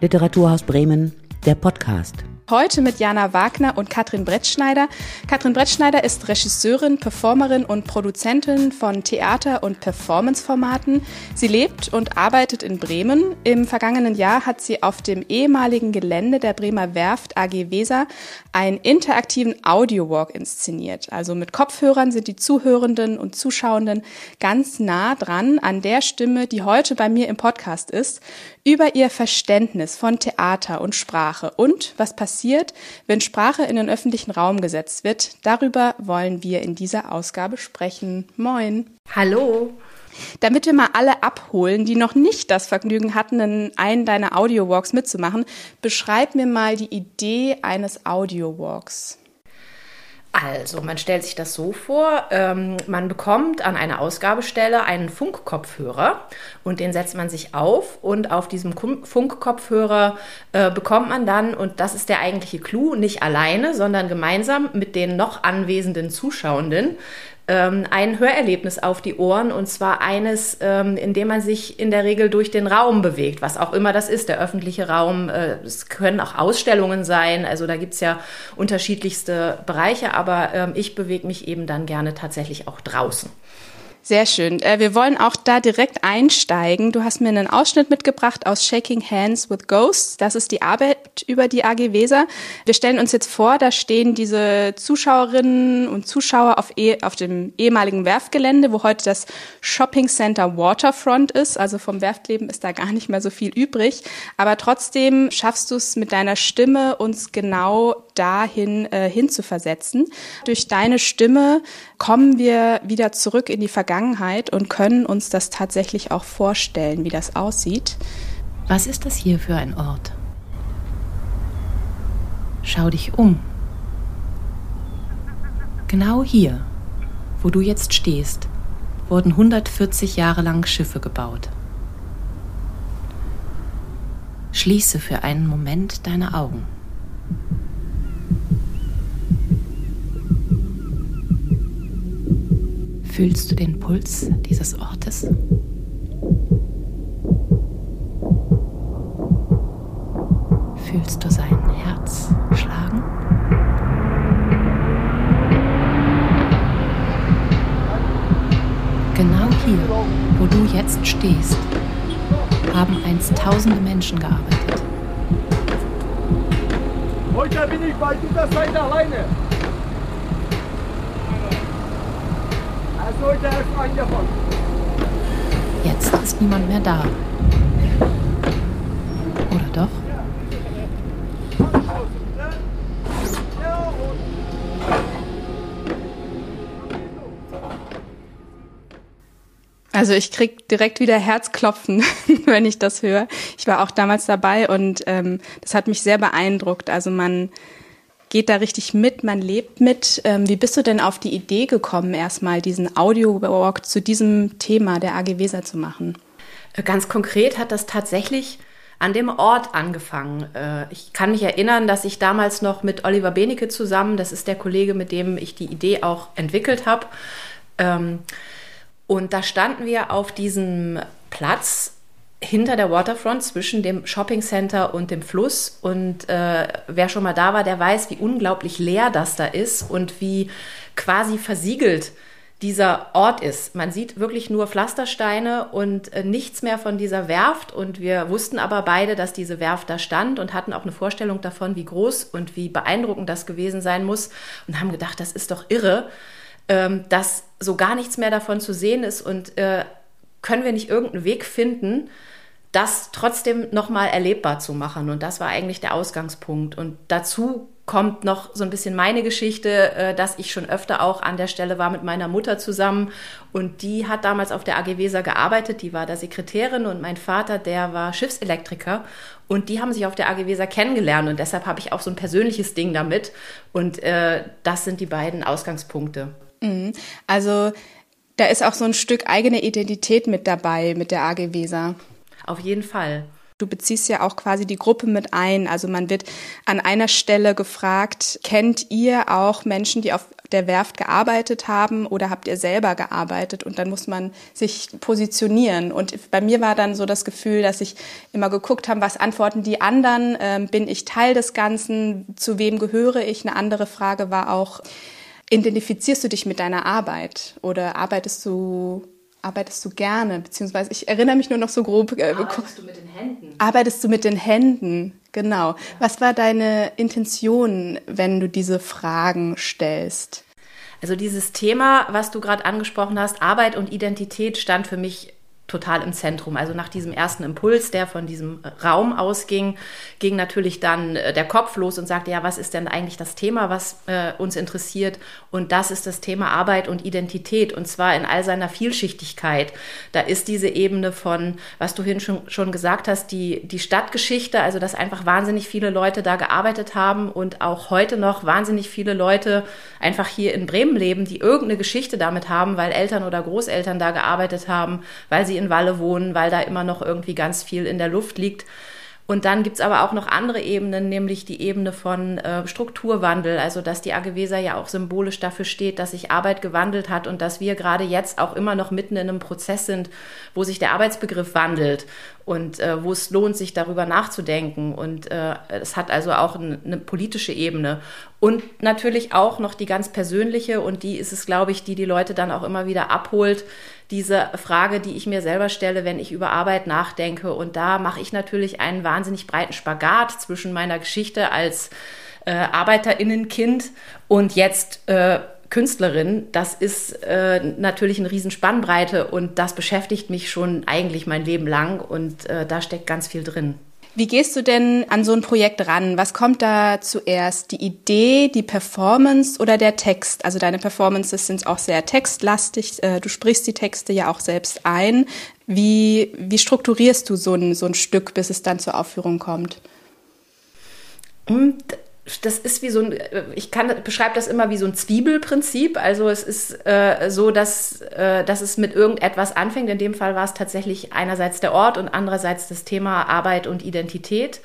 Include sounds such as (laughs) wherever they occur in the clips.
Literaturhaus Bremen, der Podcast. Heute mit Jana Wagner und Katrin Brettschneider. Katrin Brettschneider ist Regisseurin, Performerin und Produzentin von Theater- und Performanceformaten. Sie lebt und arbeitet in Bremen. Im vergangenen Jahr hat sie auf dem ehemaligen Gelände der Bremer Werft AG Weser einen interaktiven Audio-Walk inszeniert. Also mit Kopfhörern sind die Zuhörenden und Zuschauenden ganz nah dran an der Stimme, die heute bei mir im Podcast ist, über ihr Verständnis von Theater und Sprache und was passiert wenn Sprache in den öffentlichen Raum gesetzt wird. Darüber wollen wir in dieser Ausgabe sprechen. Moin. Hallo. Damit wir mal alle abholen, die noch nicht das Vergnügen hatten, in einen deiner Audio-Walks mitzumachen, beschreib mir mal die Idee eines Audio-Walks. Also, man stellt sich das so vor, ähm, man bekommt an einer Ausgabestelle einen Funkkopfhörer und den setzt man sich auf und auf diesem Funkkopfhörer äh, bekommt man dann, und das ist der eigentliche Clou, nicht alleine, sondern gemeinsam mit den noch anwesenden Zuschauenden ähm, ein Hörerlebnis auf die Ohren und zwar eines, ähm, in dem man sich in der Regel durch den Raum bewegt, was auch immer das ist, der öffentliche Raum. Äh, es können auch Ausstellungen sein, also da gibt's ja unterschiedlichste Bereiche, aber ähm, ich bewege mich eben dann gerne tatsächlich auch draußen. Sehr schön. Äh, wir wollen auch da direkt einsteigen. Du hast mir einen Ausschnitt mitgebracht aus Shaking Hands with Ghosts. Das ist die Arbeit über die AG Weser. Wir stellen uns jetzt vor, da stehen diese Zuschauerinnen und Zuschauer auf, eh, auf dem ehemaligen Werftgelände, wo heute das Shopping Center Waterfront ist. Also vom Werftleben ist da gar nicht mehr so viel übrig. Aber trotzdem schaffst du es mit deiner Stimme, uns genau dahin äh, hinzuversetzen. Durch deine Stimme kommen wir wieder zurück in die Vergangenheit und können uns das tatsächlich auch vorstellen, wie das aussieht. Was ist das hier für ein Ort? Schau dich um. Genau hier, wo du jetzt stehst, wurden 140 Jahre lang Schiffe gebaut. Schließe für einen Moment deine Augen. Fühlst du den Puls dieses Ortes? Fühlst du sein Herz schlagen? Genau hier, wo du jetzt stehst, haben einst tausende Menschen gearbeitet. Heute bin ich bei dieser Seite alleine. Jetzt ist niemand mehr da. Oder doch? Also ich krieg direkt wieder Herzklopfen, (laughs) wenn ich das höre. Ich war auch damals dabei und ähm, das hat mich sehr beeindruckt. Also man geht da richtig mit, man lebt mit. Ähm, wie bist du denn auf die Idee gekommen, erstmal diesen Audio-Walk zu diesem Thema der AG Weser zu machen? Äh, ganz konkret hat das tatsächlich an dem Ort angefangen. Äh, ich kann mich erinnern, dass ich damals noch mit Oliver Benecke zusammen, das ist der Kollege, mit dem ich die Idee auch entwickelt habe, ähm, und da standen wir auf diesem Platz hinter der Waterfront zwischen dem Shopping Center und dem Fluss. Und äh, wer schon mal da war, der weiß, wie unglaublich leer das da ist und wie quasi versiegelt dieser Ort ist. Man sieht wirklich nur Pflastersteine und äh, nichts mehr von dieser Werft. Und wir wussten aber beide, dass diese Werft da stand und hatten auch eine Vorstellung davon, wie groß und wie beeindruckend das gewesen sein muss. Und haben gedacht, das ist doch irre, ähm, dass so gar nichts mehr davon zu sehen ist. Und äh, können wir nicht irgendeinen Weg finden, das trotzdem nochmal erlebbar zu machen. Und das war eigentlich der Ausgangspunkt. Und dazu kommt noch so ein bisschen meine Geschichte, äh, dass ich schon öfter auch an der Stelle war mit meiner Mutter zusammen. Und die hat damals auf der AG Weser gearbeitet. Die war da Sekretärin und mein Vater, der war Schiffselektriker. Und die haben sich auf der AG Weser kennengelernt. Und deshalb habe ich auch so ein persönliches Ding damit. Und äh, das sind die beiden Ausgangspunkte. Mhm. Also da ist auch so ein Stück eigene Identität mit dabei mit der AG Weser. Auf jeden Fall. Du beziehst ja auch quasi die Gruppe mit ein. Also man wird an einer Stelle gefragt, kennt ihr auch Menschen, die auf der Werft gearbeitet haben oder habt ihr selber gearbeitet und dann muss man sich positionieren. Und bei mir war dann so das Gefühl, dass ich immer geguckt habe, was antworten die anderen, ähm, bin ich Teil des Ganzen, zu wem gehöre ich. Eine andere Frage war auch, identifizierst du dich mit deiner Arbeit oder arbeitest du arbeitest du gerne? Beziehungsweise ich erinnere mich nur noch so grob. Äh, arbeitest du mit den Händen? Arbeitest du mit den Händen? Genau. Ja. Was war deine Intention, wenn du diese Fragen stellst? Also dieses Thema, was du gerade angesprochen hast, Arbeit und Identität stand für mich total im Zentrum. Also nach diesem ersten Impuls, der von diesem Raum ausging, ging natürlich dann äh, der Kopf los und sagte, ja, was ist denn eigentlich das Thema, was äh, uns interessiert? Und das ist das Thema Arbeit und Identität und zwar in all seiner Vielschichtigkeit. Da ist diese Ebene von, was du hin schon, schon gesagt hast, die, die Stadtgeschichte, also dass einfach wahnsinnig viele Leute da gearbeitet haben und auch heute noch wahnsinnig viele Leute einfach hier in Bremen leben, die irgendeine Geschichte damit haben, weil Eltern oder Großeltern da gearbeitet haben, weil sie in Walle wohnen, weil da immer noch irgendwie ganz viel in der Luft liegt. Und dann gibt's aber auch noch andere Ebenen, nämlich die Ebene von äh, Strukturwandel, also dass die AG Weser ja auch symbolisch dafür steht, dass sich Arbeit gewandelt hat und dass wir gerade jetzt auch immer noch mitten in einem Prozess sind, wo sich der Arbeitsbegriff wandelt und äh, wo es lohnt, sich darüber nachzudenken. Und äh, es hat also auch eine, eine politische Ebene. Und natürlich auch noch die ganz persönliche und die ist es, glaube ich, die die Leute dann auch immer wieder abholt diese Frage, die ich mir selber stelle, wenn ich über Arbeit nachdenke. Und da mache ich natürlich einen wahnsinnig breiten Spagat zwischen meiner Geschichte als äh, Arbeiterinnenkind und jetzt äh, Künstlerin, das ist äh, natürlich eine Riesenspannbreite und das beschäftigt mich schon eigentlich mein Leben lang und äh, da steckt ganz viel drin. Wie gehst du denn an so ein Projekt ran? Was kommt da zuerst? Die Idee, die Performance oder der Text? Also deine Performances sind auch sehr textlastig. Äh, du sprichst die Texte ja auch selbst ein. Wie, wie strukturierst du so ein, so ein Stück, bis es dann zur Aufführung kommt? Und das ist wie so ein, ich kann, beschreibe das immer wie so ein Zwiebelprinzip. Also es ist äh, so, dass, äh, dass es mit irgendetwas anfängt. In dem Fall war es tatsächlich einerseits der Ort und andererseits das Thema Arbeit und Identität.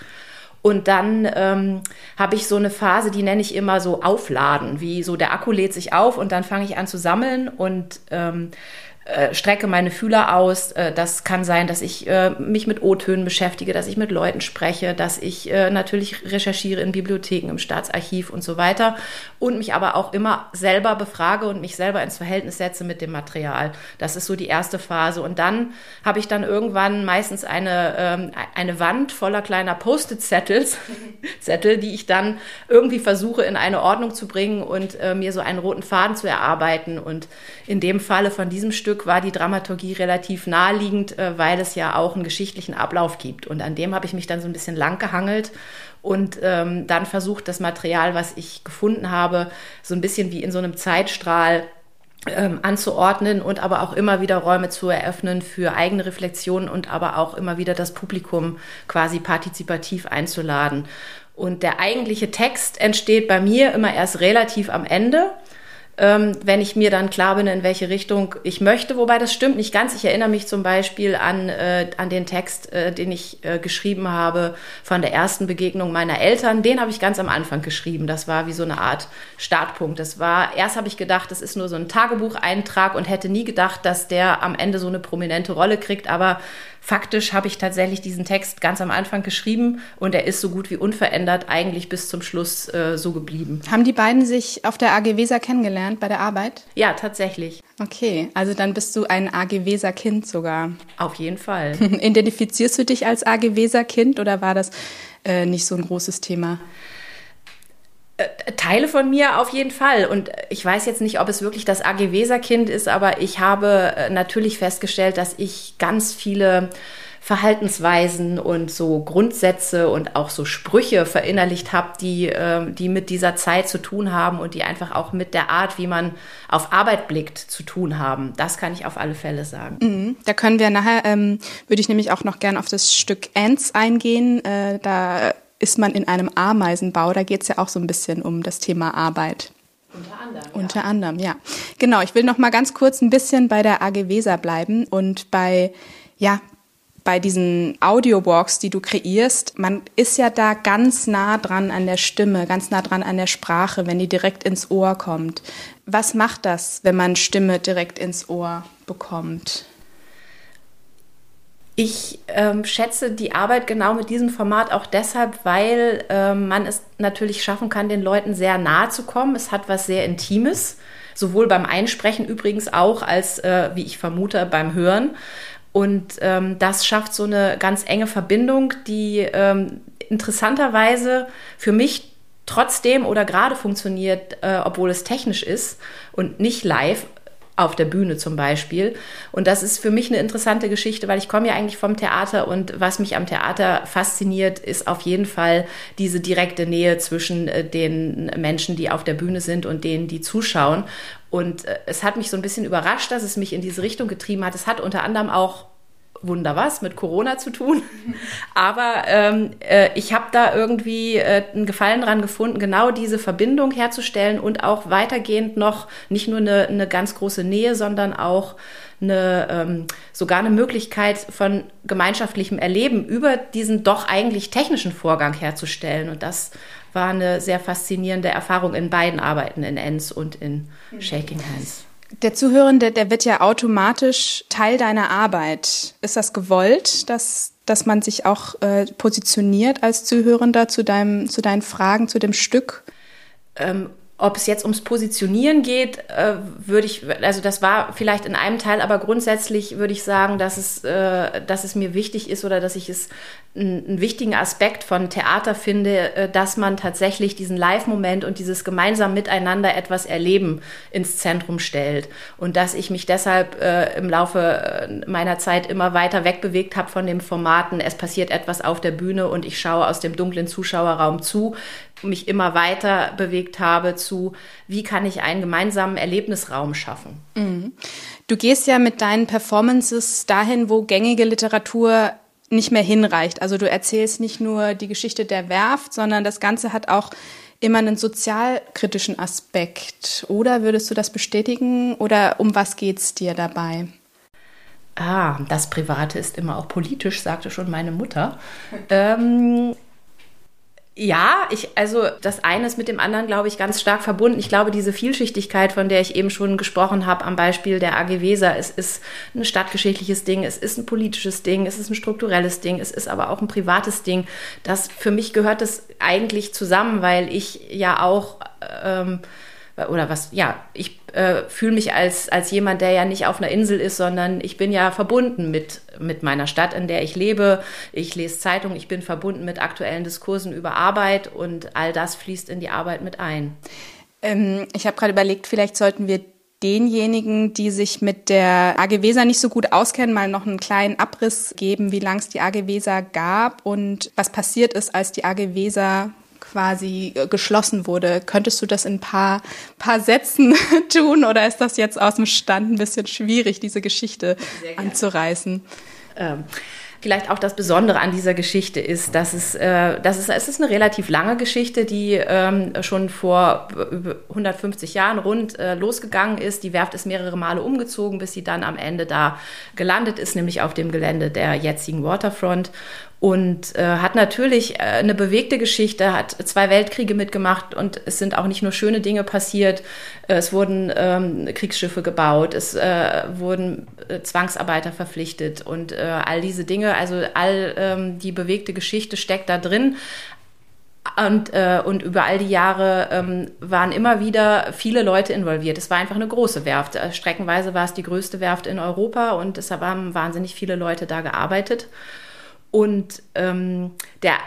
Und dann ähm, habe ich so eine Phase, die nenne ich immer so Aufladen, wie so der Akku lädt sich auf und dann fange ich an zu sammeln und ähm, äh, strecke meine Fühler aus. Äh, das kann sein, dass ich äh, mich mit O-Tönen beschäftige, dass ich mit Leuten spreche, dass ich natürlich recherchiere in Bibliotheken, im Staatsarchiv und so weiter und mich aber auch immer selber befrage und mich selber ins Verhältnis setze mit dem Material. Das ist so die erste Phase. Und dann habe ich dann irgendwann meistens eine, ähm, eine Wand voller kleiner Post-it-Zettels, Zettel, (laughs) die ich dann irgendwie versuche in eine Ordnung zu bringen und mir so einen roten Faden zu erarbeiten. Und in dem Falle von diesem Stück Stück war die Dramaturgie relativ naheliegend, äh, weil es ja auch einen geschichtlichen Ablauf gibt. Und an dem habe ich mich dann so ein bisschen lang gehangelt und ähm, dann versucht, das Material, was ich gefunden habe, so ein bisschen wie in so einem Zeitstrahl ähm, anzuordnen und aber auch immer wieder Räume zu eröffnen für eigene Reflexionen und aber auch immer wieder das Publikum quasi partizipativ einzuladen. Und der eigentliche Text entsteht bei mir immer erst relativ am Ende ähm, wenn ich mir dann klar bin, in welche Richtung ich möchte. Wobei das stimmt nicht ganz. Ich erinnere mich zum Beispiel an, äh, an den Text, äh, den ich äh, geschrieben habe von der ersten Begegnung meiner Eltern. Den habe ich ganz am Anfang geschrieben. Das war wie so eine Art Startpunkt. Das war, erst habe ich gedacht, das ist nur so ein Tagebucheintrag und hätte nie gedacht, dass der am Ende so eine prominente Rolle kriegt. Aber Faktisch habe ich tatsächlich diesen Text ganz am Anfang geschrieben und er ist so gut wie unverändert eigentlich bis zum Schluss äh, so geblieben. Haben die beiden sich auf der AG Weser kennengelernt bei der Arbeit? Ja, tatsächlich. Okay, also dann bist du ein AG Weser Kind sogar. Auf jeden Fall. (laughs) Identifizierst du dich als AG Weser Kind oder war das äh, nicht so ein großes Thema? Äh, Teile von mir auf jeden Fall. Und ich weiß jetzt nicht, ob es wirklich das AG Weser-Kind ist, aber ich habe äh, natürlich festgestellt, dass ich ganz viele Verhaltensweisen und so Grundsätze und auch so Sprüche verinnerlicht habe, die, äh, die mit dieser Zeit zu tun haben und die einfach auch mit der Art, wie man auf Arbeit blickt, zu tun haben. Das kann ich auf alle Fälle sagen. Mhm. Da können wir nachher, ähm, würde ich nämlich auch noch gern auf das Stück Ants eingehen. Äh, da ist man in einem Ameisenbau. Da geht es ja auch so ein bisschen um das Thema Arbeit. Unter anderem. Ja. Unter anderem, ja. Genau, ich will noch mal ganz kurz ein bisschen bei der AG Weser bleiben und bei, ja, bei diesen Audio-Walks, die du kreierst, man ist ja da ganz nah dran an der Stimme, ganz nah dran an der Sprache, wenn die direkt ins Ohr kommt. Was macht das, wenn man Stimme direkt ins Ohr bekommt? Ich ähm, schätze die Arbeit genau mit diesem Format auch deshalb, weil ähm, man es natürlich schaffen kann, den Leuten sehr nahe zu kommen. Es hat was sehr Intimes, sowohl beim Einsprechen übrigens auch als, äh, wie ich vermute, beim Hören. Und ähm, das schafft so eine ganz enge Verbindung, die ähm, interessanterweise für mich trotzdem oder gerade funktioniert, äh, obwohl es technisch ist und nicht live, auf der Bühne zum Beispiel. Und das ist für mich eine interessante Geschichte, weil ich komme ja eigentlich vom Theater und was mich am Theater fasziniert, ist auf jeden Fall diese direkte Nähe zwischen äh, den Menschen, die auf der Bühne sind und denen, die zuschauen. Und äh, es hat mich so ein bisschen überrascht, dass es mich in diese Richtung getrieben hat. Es hat unter anderem auch Wunder was mit Corona zu tun. (laughs) Aber ähm, äh, ich habe da irgendwie äh, einen Gefallen dran gefunden, genau diese Verbindung herzustellen und auch weitergehend noch nicht nur eine, eine ganz große Nähe, sondern auch eine, ähm, sogar eine Möglichkeit von gemeinschaftlichem Erleben über diesen doch eigentlich technischen Vorgang herzustellen. Und das war eine sehr faszinierende Erfahrung in beiden Arbeiten, in Enns und in Shaking Hands. Der Zuhörende, der wird ja automatisch Teil deiner Arbeit. Ist das gewollt, dass, dass man sich auch äh, positioniert als Zuhörender zu, deinem, zu deinen Fragen, zu dem Stück? Ähm, ob es jetzt ums Positionieren geht, äh, würde ich, also das war vielleicht in einem Teil, aber grundsätzlich würde ich sagen, dass es, äh, dass es mir wichtig ist oder dass ich es einen wichtigen Aspekt von Theater finde, äh, dass man tatsächlich diesen Live-Moment und dieses gemeinsam miteinander etwas erleben ins Zentrum stellt. Und dass ich mich deshalb äh, im Laufe äh, meiner Zeit immer weiter wegbewegt habe von dem Formaten, es passiert etwas auf der Bühne und ich schaue aus dem dunklen Zuschauerraum zu, mich immer weiter bewegt habe zu, wie kann ich einen gemeinsamen Erlebnisraum schaffen. Mhm. Du gehst ja mit deinen Performances dahin, wo gängige Literatur nicht mehr hinreicht. Also du erzählst nicht nur die Geschichte der Werft, sondern das Ganze hat auch immer einen sozialkritischen Aspekt. Oder würdest du das bestätigen? Oder um was geht es dir dabei? Ah, das Private ist immer auch politisch, sagte schon meine Mutter. ähm, ja, ich, also das eine ist mit dem anderen, glaube ich, ganz stark verbunden. Ich glaube, diese Vielschichtigkeit, von der ich eben schon gesprochen habe, am Beispiel der AG Weser, es ist ein stadtgeschichtliches Ding, es ist ein politisches Ding, es ist ein strukturelles Ding, es ist aber auch ein privates Ding. Das für mich gehört das eigentlich zusammen, weil ich ja auch ähm, oder was, ja, ich äh, fühle mich als, als jemand, der ja nicht auf einer Insel ist, sondern ich bin ja verbunden mit, mit meiner Stadt, in der ich lebe. Ich lese Zeitung, ich bin verbunden mit aktuellen Diskursen über Arbeit und all das fließt in die Arbeit mit ein. Ähm, ich habe gerade überlegt, vielleicht sollten wir denjenigen, die sich mit der AG Weser nicht so gut auskennen, mal noch einen kleinen Abriss geben, wie lang es die AG Weser gab und was passiert ist, als die AG Weser quasi äh, geschlossen wurde. Könntest du das in ein paar, paar Sätzen (laughs) tun oder ist das jetzt aus dem Stand ein bisschen schwierig, diese Geschichte anzureißen? Ähm vielleicht auch das Besondere an dieser Geschichte ist, dass es, äh, dass es, es ist eine relativ lange Geschichte, die ähm, schon vor 150 Jahren rund äh, losgegangen ist. Die Werft ist mehrere Male umgezogen, bis sie dann am Ende da gelandet ist, nämlich auf dem Gelände der jetzigen Waterfront und äh, hat natürlich äh, eine bewegte Geschichte, hat zwei Weltkriege mitgemacht und es sind auch nicht nur schöne Dinge passiert. Äh, es wurden ähm, Kriegsschiffe gebaut, es äh, wurden äh, Zwangsarbeiter verpflichtet und äh, all diese Dinge, also all ähm, die bewegte Geschichte steckt da drin. Und, äh, und über all die Jahre ähm, waren immer wieder viele Leute involviert. Es war einfach eine große Werft. Streckenweise war es die größte Werft in Europa und deshalb haben wahnsinnig viele Leute da gearbeitet. Und ähm, der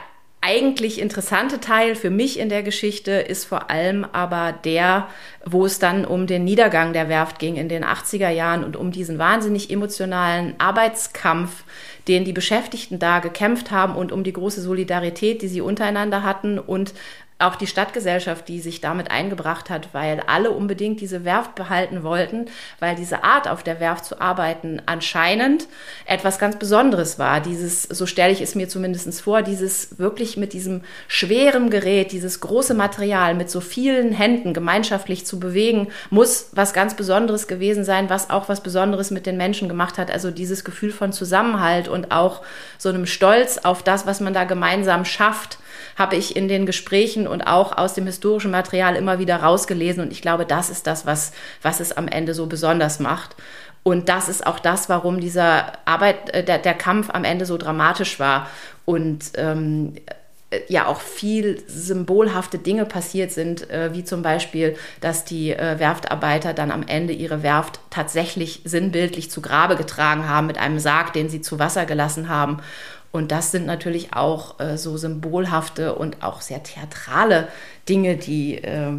eigentlich interessante Teil für mich in der Geschichte ist vor allem aber der, wo es dann um den Niedergang der Werft ging in den 80er Jahren und um diesen wahnsinnig emotionalen Arbeitskampf, den die Beschäftigten da gekämpft haben und um die große Solidarität, die sie untereinander hatten und auch die Stadtgesellschaft, die sich damit eingebracht hat, weil alle unbedingt diese Werft behalten wollten, weil diese Art auf der Werft zu arbeiten anscheinend etwas ganz Besonderes war. Dieses, so stelle ich es mir zumindest vor, dieses wirklich mit diesem schweren Gerät, dieses große Material mit so vielen Händen gemeinschaftlich zu bewegen, muss was ganz Besonderes gewesen sein, was auch was Besonderes mit den Menschen gemacht hat. Also dieses Gefühl von Zusammenhalt und auch so einem Stolz auf das, was man da gemeinsam schafft habe ich in den Gesprächen und auch aus dem historischen Material immer wieder rausgelesen. Und ich glaube, das ist das, was, was es am Ende so besonders macht. Und das ist auch das, warum dieser Arbeit, äh, der, der Kampf am Ende so dramatisch war. Und ähm, äh, ja auch viel symbolhafte Dinge passiert sind, äh, wie zum Beispiel, dass die äh, Werftarbeiter dann am Ende ihre Werft tatsächlich sinnbildlich zu Grabe getragen haben mit einem Sarg, den sie zu Wasser gelassen haben. Und das sind natürlich auch äh, so symbolhafte und auch sehr theatrale Dinge, die, äh,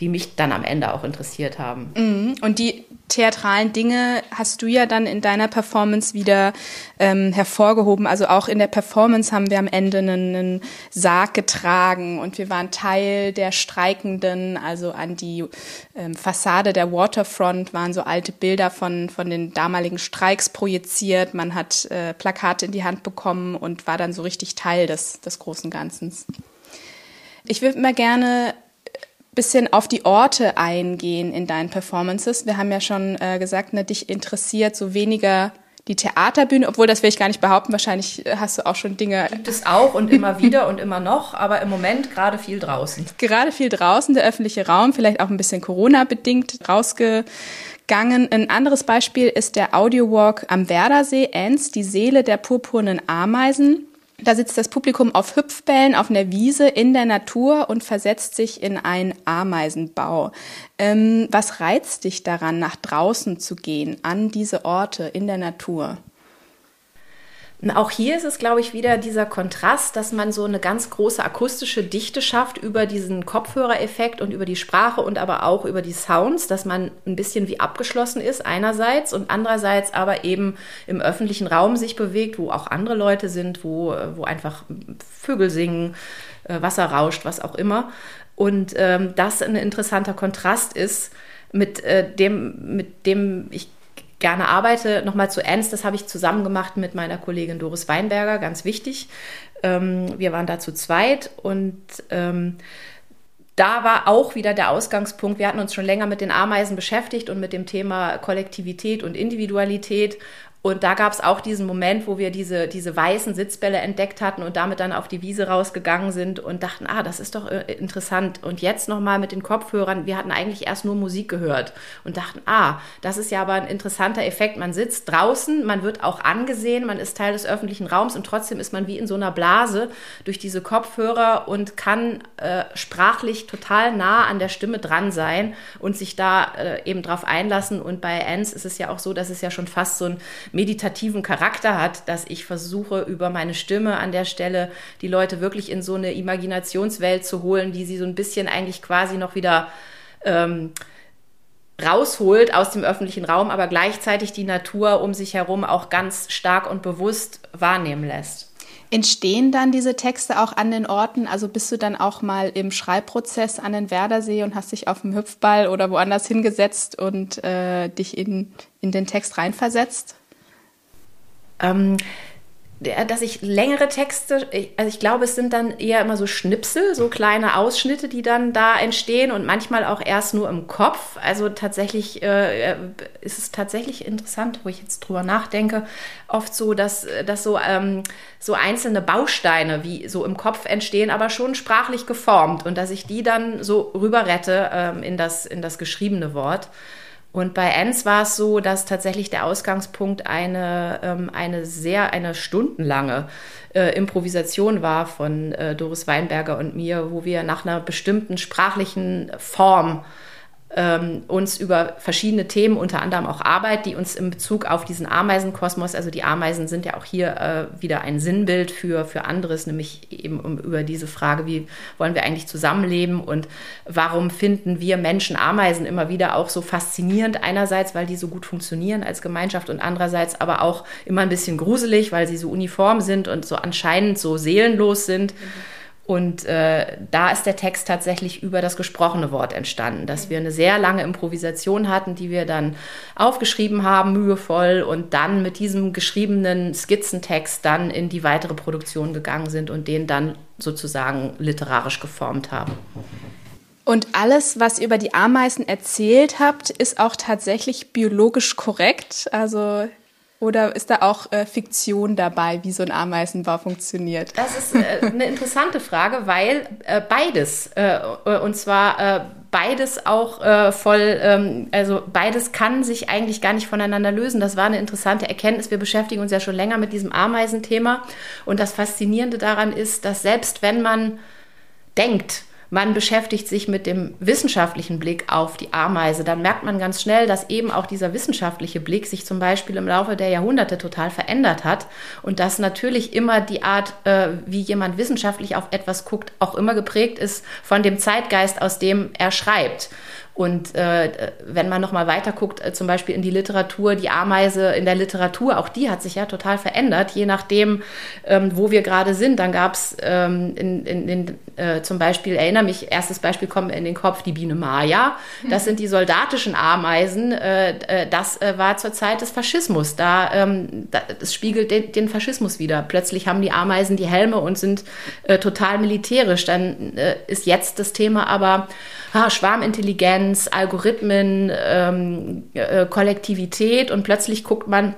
die mich dann am Ende auch interessiert haben. Mhm. Und die theatralen Dinge hast du ja dann in deiner Performance wieder ähm, hervorgehoben. Also auch in der Performance haben wir am Ende einen, einen Sarg getragen und wir waren Teil der Streikenden. Also an die ähm, Fassade der Waterfront waren so alte Bilder von, von den damaligen Streiks projiziert. Man hat äh, Plakate in die Hand bekommen und war dann so richtig Teil des, des großen Ganzen. Ich würde mal gerne bisschen auf die Orte eingehen in deinen Performances. Wir haben ja schon äh, gesagt, ne, dich interessiert so weniger die Theaterbühne, obwohl das will ich gar nicht behaupten. Wahrscheinlich äh, hast du auch schon Dinge. Gibt es auch und immer wieder und immer noch, aber im Moment gerade viel draußen. Gerade viel draußen, der öffentliche Raum, vielleicht auch ein bisschen Corona-bedingt rausgegangen. Ein anderes Beispiel ist der Audiowalk am Werdersee, Enz, die Seele der purpurnen Ameisen. Da sitzt das Publikum auf Hüpfbällen auf einer Wiese in der Natur und versetzt sich in einen Ameisenbau. Ähm, was reizt dich daran, nach draußen zu gehen, an diese Orte in der Natur? Auch hier ist es, glaube ich, wieder dieser Kontrast, dass man so eine ganz große akustische Dichte schafft über diesen Kopfhörereffekt und über die Sprache und aber auch über die Sounds, dass man ein bisschen wie abgeschlossen ist einerseits und andererseits aber eben im öffentlichen Raum sich bewegt, wo auch andere Leute sind, wo, wo einfach Vögel singen, äh, Wasser rauscht, was auch immer. Und ähm, das ein interessanter Kontrast ist mit äh, dem, mit dem ich gerne arbeite. Nochmal zu Ernst, das habe ich zusammen gemacht mit meiner Kollegin Doris Weinberger, ganz wichtig. Ähm, wir waren da zu zweit und ähm, da war auch wieder der Ausgangspunkt. Wir hatten uns schon länger mit den Ameisen beschäftigt und mit dem Thema Kollektivität und Individualität und da gab es auch diesen Moment, wo wir diese, diese weißen Sitzbälle entdeckt hatten und damit dann auf die Wiese rausgegangen sind und dachten, ah, das ist doch äh, interessant. Und jetzt nochmal mit den Kopfhörern, wir hatten eigentlich erst nur Musik gehört und dachten, ah, das ist ja aber ein interessanter Effekt. Man sitzt draußen, man wird auch angesehen, man ist Teil des öffentlichen Raums und trotzdem ist man wie in so einer Blase durch diese Kopfhörer und kann äh, sprachlich total nah an der Stimme dran sein und sich da äh, eben drauf einlassen. Und bei Ans ist es ja auch so, dass es ja schon fast so ein meditativen Charakter hat, dass ich versuche, über meine Stimme an der Stelle die Leute wirklich in so eine Imaginationswelt zu holen, die sie so ein bisschen eigentlich quasi noch wieder ähm, rausholt aus dem öffentlichen Raum, aber gleichzeitig die Natur um sich herum auch ganz stark und bewusst wahrnehmen lässt. Entstehen dann diese Texte auch an den Orten? Also bist du dann auch mal im Schreibprozess an den Werdersee und hast dich auf dem Hüpfball oder woanders hingesetzt und äh, dich in, in den Text reinversetzt? Ähm, dass ich längere Texte, also ich glaube, es sind dann eher immer so Schnipsel, so kleine Ausschnitte, die dann da entstehen und manchmal auch erst nur im Kopf. Also tatsächlich äh, ist es tatsächlich interessant, wo ich jetzt drüber nachdenke, oft so, dass, dass so, ähm, so einzelne Bausteine wie so im Kopf entstehen, aber schon sprachlich geformt und dass ich die dann so rüber rette ähm, in, das, in das geschriebene Wort. Und bei Enz war es so, dass tatsächlich der Ausgangspunkt eine, ähm, eine sehr, eine stundenlange äh, Improvisation war von äh, Doris Weinberger und mir, wo wir nach einer bestimmten sprachlichen Form ähm, uns über verschiedene Themen, unter anderem auch Arbeit, die uns in Bezug auf diesen Ameisenkosmos, also die Ameisen sind ja auch hier äh, wieder ein Sinnbild für, für anderes, nämlich eben um, über diese Frage, wie wollen wir eigentlich zusammenleben und warum finden wir Menschen Ameisen immer wieder auch so faszinierend, einerseits, weil die so gut funktionieren als Gemeinschaft und andererseits aber auch immer ein bisschen gruselig, weil sie so uniform sind und so anscheinend so seelenlos sind. Mhm Und äh, da ist der Text tatsächlich über das gesprochene Wort entstanden, dass wir eine sehr lange Improvisation hatten, die wir dann aufgeschrieben haben, mühevoll, und dann mit diesem geschriebenen Skizzentext dann in die weitere Produktion gegangen sind und den dann sozusagen literarisch geformt haben. Und alles, was ihr über die Ameisen erzählt habt, ist auch tatsächlich biologisch korrekt. Also oder ist da auch äh, Fiktion dabei, wie so ein Ameisenbau funktioniert? Das ist äh, eine interessante Frage, weil äh, beides, äh, äh, und zwar äh, beides auch voll, ähm, also beides kann sich eigentlich gar nicht voneinander lösen. Das war eine interessante Erkenntnis. Wir beschäftigen uns ja schon länger mit diesem Ameisenthema. Und das Faszinierende daran ist, dass selbst wenn man denkt, man beschäftigt sich mit dem wissenschaftlichen Blick auf die Ameise, dann merkt man ganz schnell, dass eben auch dieser wissenschaftliche Blick sich zum Beispiel im Laufe der Jahrhunderte total verändert hat und dass natürlich immer die Art, äh, wie jemand wissenschaftlich auf etwas guckt, auch immer geprägt ist von dem Zeitgeist, aus dem er schreibt. Und äh, wenn man noch mal weiter guckt, äh, zum Beispiel in die Literatur, die Ameise in der Literatur, auch die hat sich ja total verändert, je nachdem, ähm, wo wir gerade sind. Dann gab es ähm, in, in, in äh, zum Beispiel, erinnere mich, erstes Beispiel kommt in den Kopf, die Biene Maya. Das sind die soldatischen Ameisen. Äh, äh das äh, war zur Zeit des Faschismus. Da, ähm, das spiegelt den, den, Faschismus wieder. Plötzlich haben die Ameisen die Helme und sind total militärisch. Dann ist jetzt das Thema aber ah, Schwarmintelligenz, Algorithmen, ähm, äh, Kollektivität und plötzlich guckt man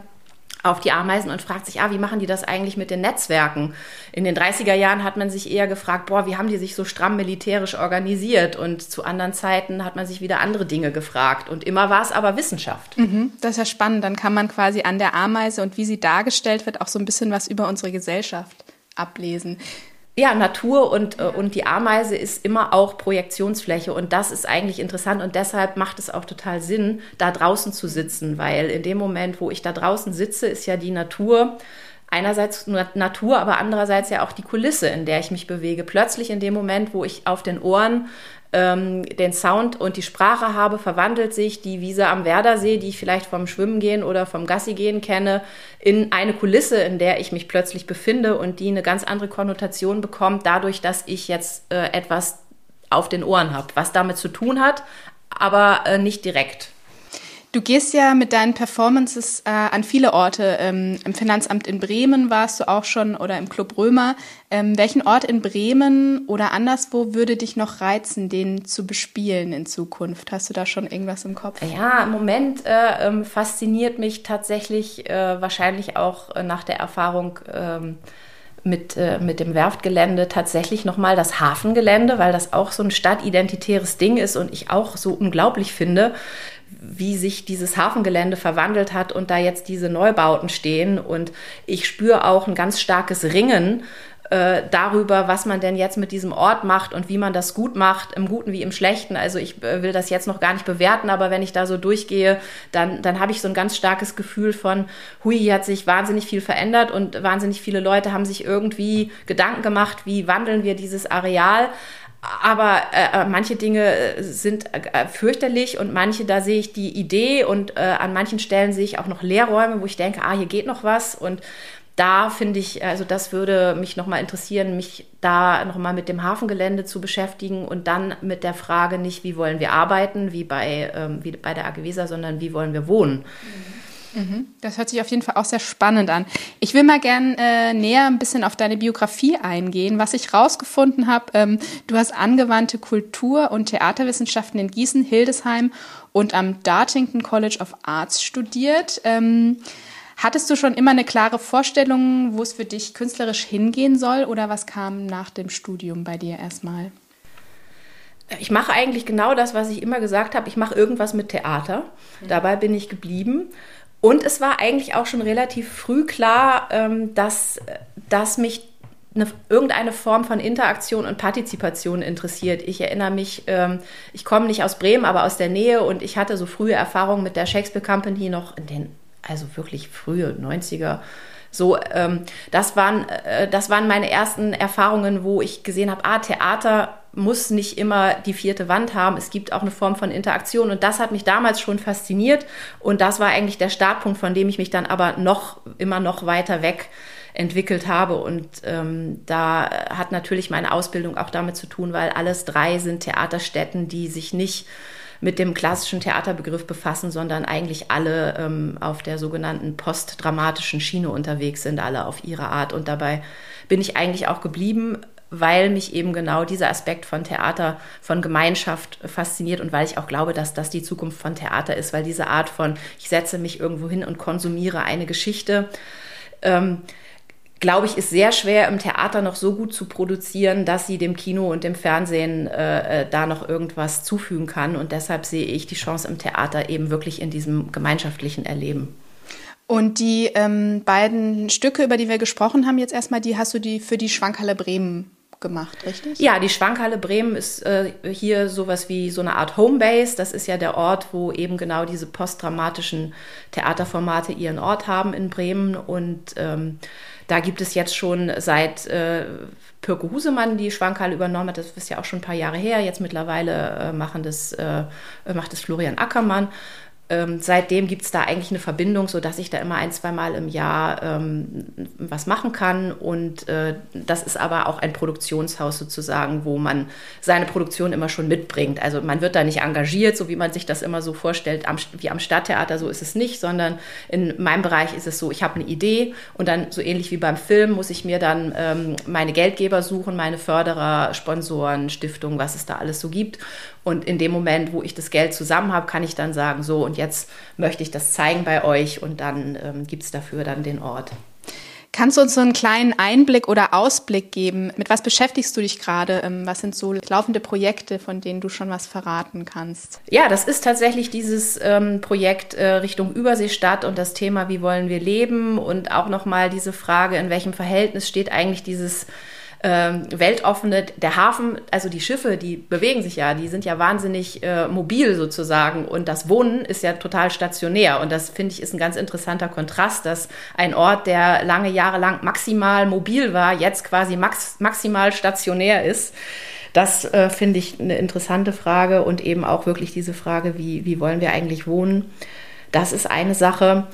auf die Ameisen und fragt sich, ah, wie machen die das eigentlich mit den Netzwerken? In den 30er Jahren hat man sich eher gefragt, boah, wie haben die sich so stramm militärisch organisiert? Und zu anderen Zeiten hat man sich wieder andere Dinge gefragt. Und immer war es aber Wissenschaft. Mhm, das ist ja spannend. Dann kann man quasi an der Ameise und wie sie dargestellt wird auch so ein bisschen was über unsere Gesellschaft ablesen ja, Natur und, äh, und die Ameise ist immer auch Projektionsfläche und das ist eigentlich interessant und deshalb macht es auch total Sinn, da draußen zu sitzen, weil in dem Moment, wo ich da draußen sitze, ist ja die Natur einerseits Natur, aber andererseits ja auch die Kulisse, in der ich mich bewege. Plötzlich in dem Moment, wo ich auf den Ohren ähm, den Sound und die Sprache habe, verwandelt sich die Wiese am Werdersee, die ich vielleicht vom Schwimmen gehen oder vom Gassi gehen kenne, in eine Kulisse, in der ich mich plötzlich befinde und die eine ganz andere Konnotation bekommt, dadurch, dass ich jetzt äh, etwas auf den Ohren habe, was damit zu tun hat, aber äh, nicht direkt. Du gehst ja mit deinen Performances äh, an viele Orte. Ähm, Im Finanzamt in Bremen warst du auch schon oder im Club Römer. Ähm, welchen Ort in Bremen oder anderswo würde dich noch reizen, den zu bespielen in Zukunft? Hast du da schon irgendwas im Kopf? Ja, im Moment äh, ähm, fasziniert mich tatsächlich äh, wahrscheinlich auch äh, nach der Erfahrung ähm, mit, äh, mit dem Werftgelände tatsächlich nochmal das Hafengelände, weil das auch so ein stadtidentitäres Ding ist und ich auch so unglaublich finde, wie sich dieses Hafengelände verwandelt hat und da jetzt diese Neubauten stehen. Und ich spüre auch ein ganz starkes Ringen äh, darüber, was man denn jetzt mit diesem Ort macht und wie man das gut macht, im Guten wie im Schlechten. Also ich äh, will das jetzt noch gar nicht bewerten, aber wenn ich da so durchgehe, dann, dann habe ich so ein ganz starkes Gefühl von, hui, hier hat sich wahnsinnig viel verändert und wahnsinnig viele Leute haben sich irgendwie Gedanken gemacht, wie wandeln wir dieses Areal. Aber äh, äh, manche Dinge äh, sind äh, fürchterlich und manche, da sehe ich die Idee und äh, an manchen Stellen sehe ich auch noch Leerräume, wo ich denke, ah, hier geht noch was. Und da finde ich, also das würde mich nochmal interessieren, mich da nochmal mit dem Hafengelände zu beschäftigen und dann mit der Frage nicht, wie wollen wir arbeiten, wie bei, ähm, wie bei der AG Weser, sondern wie wollen wir wohnen. Mhm. Mhm. Das hört sich auf jeden Fall auch sehr spannend an. Ich will mal gern äh, näher ein bisschen auf deine Biografie eingehen. Was ich rausgefunden habe, ähm, du hast angewandte Kultur- und Theaterwissenschaften in Gießen, Hildesheim und am Dartington College of Arts studiert. Ähm, hattest du schon immer eine klare Vorstellung, wo es für dich künstlerisch hingehen soll oder was kam nach dem Studium bei dir erstmal? Ich mache eigentlich genau das, was ich immer gesagt habe. Ich mache irgendwas mit Theater. Mhm. Dabei bin ich geblieben. Und es war eigentlich auch schon relativ früh klar, ähm, dass, dass mich eine, irgendeine Form von Interaktion und Partizipation interessiert. Ich erinnere mich, ähm, ich komme nicht aus Bremen, aber aus der Nähe und ich hatte so frühe Erfahrungen mit der Shakespeare Company noch in den, also wirklich frühe 90er So, ähm, das waren, äh, das waren meine ersten Erfahrungen, wo ich gesehen habe, ah, Theater muss nicht immer die vierte Wand haben. Es gibt auch eine Form von Interaktion. Und das hat mich damals schon fasziniert. Und das war eigentlich der Startpunkt, von dem ich mich dann aber noch immer noch weiter weg entwickelt habe. Und ähm, da hat natürlich meine Ausbildung auch damit zu tun, weil alles drei sind Theaterstätten, die sich nicht mit dem klassischen Theaterbegriff befassen, sondern eigentlich alle ähm, auf der sogenannten postdramatischen Schiene unterwegs sind, alle auf ihre Art. Und dabei bin ich eigentlich auch geblieben, weil mich eben genau dieser Aspekt von Theater, von Gemeinschaft fasziniert und weil ich auch glaube, dass das die Zukunft von Theater ist, weil diese Art von, ich setze mich irgendwo hin und konsumiere eine Geschichte, ähm, glaube ich, ist sehr schwer im Theater noch so gut zu produzieren, dass sie dem Kino und dem Fernsehen äh, äh, da noch irgendwas zufügen kann. Und deshalb sehe ich die Chance im Theater eben wirklich in diesem gemeinschaftlichen Erleben. Und die ähm, beiden Stücke, über die wir gesprochen haben, jetzt erstmal, die hast du die für die Schwankhalle Bremen gemacht, richtig? Ja, die Schwankhalle Bremen ist äh, hier sowas wie so eine Art Homebase. Das ist ja der Ort, wo eben genau diese postdramatischen Theaterformate ihren Ort haben in Bremen. Und ähm, da gibt es jetzt schon seit äh, Pirke Husemann die Schwankhalle übernommen hat, das ist ja auch schon ein paar Jahre her. Jetzt mittlerweile äh, machen das, äh, macht das Florian Ackermann ähm, seitdem gibt es da eigentlich eine Verbindung, sodass ich da immer ein, zwei Mal im Jahr ähm, was machen kann. Und äh, das ist aber auch ein Produktionshaus sozusagen, wo man seine Produktion immer schon mitbringt. Also man wird da nicht engagiert, so wie man sich das immer so vorstellt, am, wie am Stadttheater, so ist es nicht, sondern in meinem Bereich ist es so, ich habe eine Idee und dann so ähnlich wie beim Film muss ich mir dann ähm, meine Geldgeber suchen, meine Förderer, Sponsoren, Stiftungen, was es da alles so gibt. Und in dem Moment, wo ich das Geld zusammen habe, kann ich dann sagen, so und jetzt möchte ich das zeigen bei euch und dann ähm, gibt es dafür dann den Ort. Kannst du uns so einen kleinen Einblick oder Ausblick geben? Mit was beschäftigst du dich gerade? Ähm, was sind so laufende Projekte, von denen du schon was verraten kannst? Ja, das ist tatsächlich dieses ähm, Projekt äh, Richtung Überseestadt und das Thema, wie wollen wir leben? Und auch nochmal diese Frage, in welchem Verhältnis steht eigentlich dieses ähm, weltoffene, der Hafen, also die Schiffe, die bewegen sich ja, die sind ja wahnsinnig äh, mobil sozusagen und das Wohnen ist ja total stationär und das finde ich ist ein ganz interessanter Kontrast, dass ein Ort, der lange Jahre lang maximal mobil war, jetzt quasi max, maximal stationär ist. Das äh, finde ich eine interessante Frage und eben auch wirklich diese Frage, wie, wie wollen wir eigentlich wohnen? Das ist eine Sache.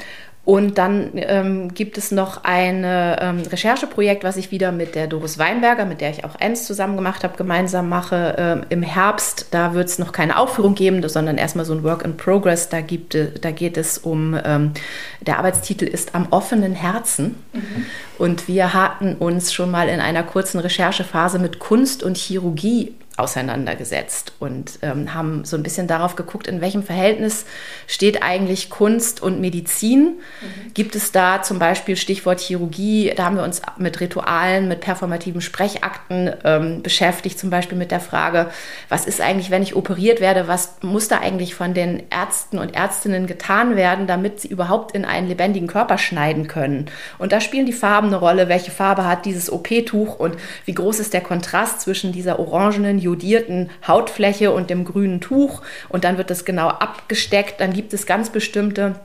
Und dann ähm, gibt es noch ein ähm, Rechercheprojekt, was ich wieder mit der Doris Weinberger, mit der ich auch ENS zusammen gemacht habe, gemeinsam mache. Ähm, Im Herbst, da wird es noch keine Aufführung geben, sondern erstmal so ein Work in Progress. Da, gibt, da geht es um, ähm, der Arbeitstitel ist Am offenen Herzen. Mhm. Und wir hatten uns schon mal in einer kurzen Recherchephase mit Kunst und Chirurgie auseinandergesetzt und ähm, haben so ein bisschen darauf geguckt, in welchem Verhältnis steht eigentlich Kunst und Medizin. Mhm. Gibt es da zum Beispiel Stichwort Chirurgie, da haben wir uns mit Ritualen, mit performativen Sprechakten ähm, beschäftigt, zum Beispiel mit der Frage, was ist eigentlich, wenn ich operiert werde, was muss da eigentlich von den Ärzten und Ärztinnen getan werden, damit sie überhaupt in einen lebendigen Körper schneiden können. Und da spielen die Farben eine Rolle, welche Farbe hat dieses OP-Tuch und wie groß ist der Kontrast zwischen dieser orangenen, jodierten Hautfläche und dem grünen Tuch und dann wird das genau abgesteckt. Dann gibt es ganz bestimmte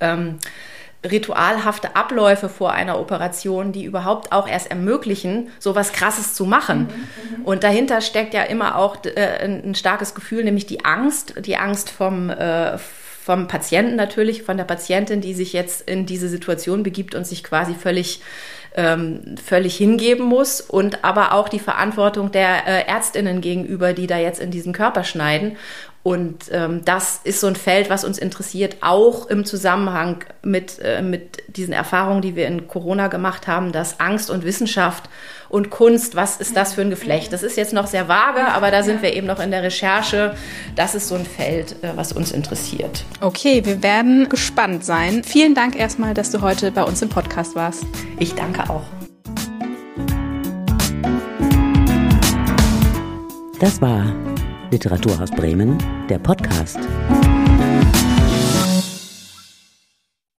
ähm, ritualhafte Abläufe vor einer Operation, die überhaupt auch erst ermöglichen, so was Krasses zu machen. Mhm, mhm. und dahinter steckt ja immer auch äh, ein starkes Gefühl, nämlich die Angst, die Angst vom äh, vom Patienten natürlich, von der Patientin, die sich jetzt in diese Situation begibt und sich quasi völlig ähm, völlig hingeben muss und aber auch die Verantwortung der äh, Ärztinnen gegenüber, die da jetzt in diesen Körper schneiden. Und ähm, das ist so ein Feld, was uns interessiert, auch im Zusammenhang mit, äh, mit diesen Erfahrungen, die wir in Corona gemacht haben, dass Angst und Wissenschaft und Kunst, was ist das für ein Geflecht? Das ist jetzt noch sehr vage, aber da sind wir eben noch in der Recherche. Das ist so ein Feld, äh, was uns interessiert. Okay, wir werden gespannt sein. Vielen Dank erstmal, dass du heute bei uns im Podcast warst. Ich danke auch. Das war Literatur aus Bremen, der Podcast.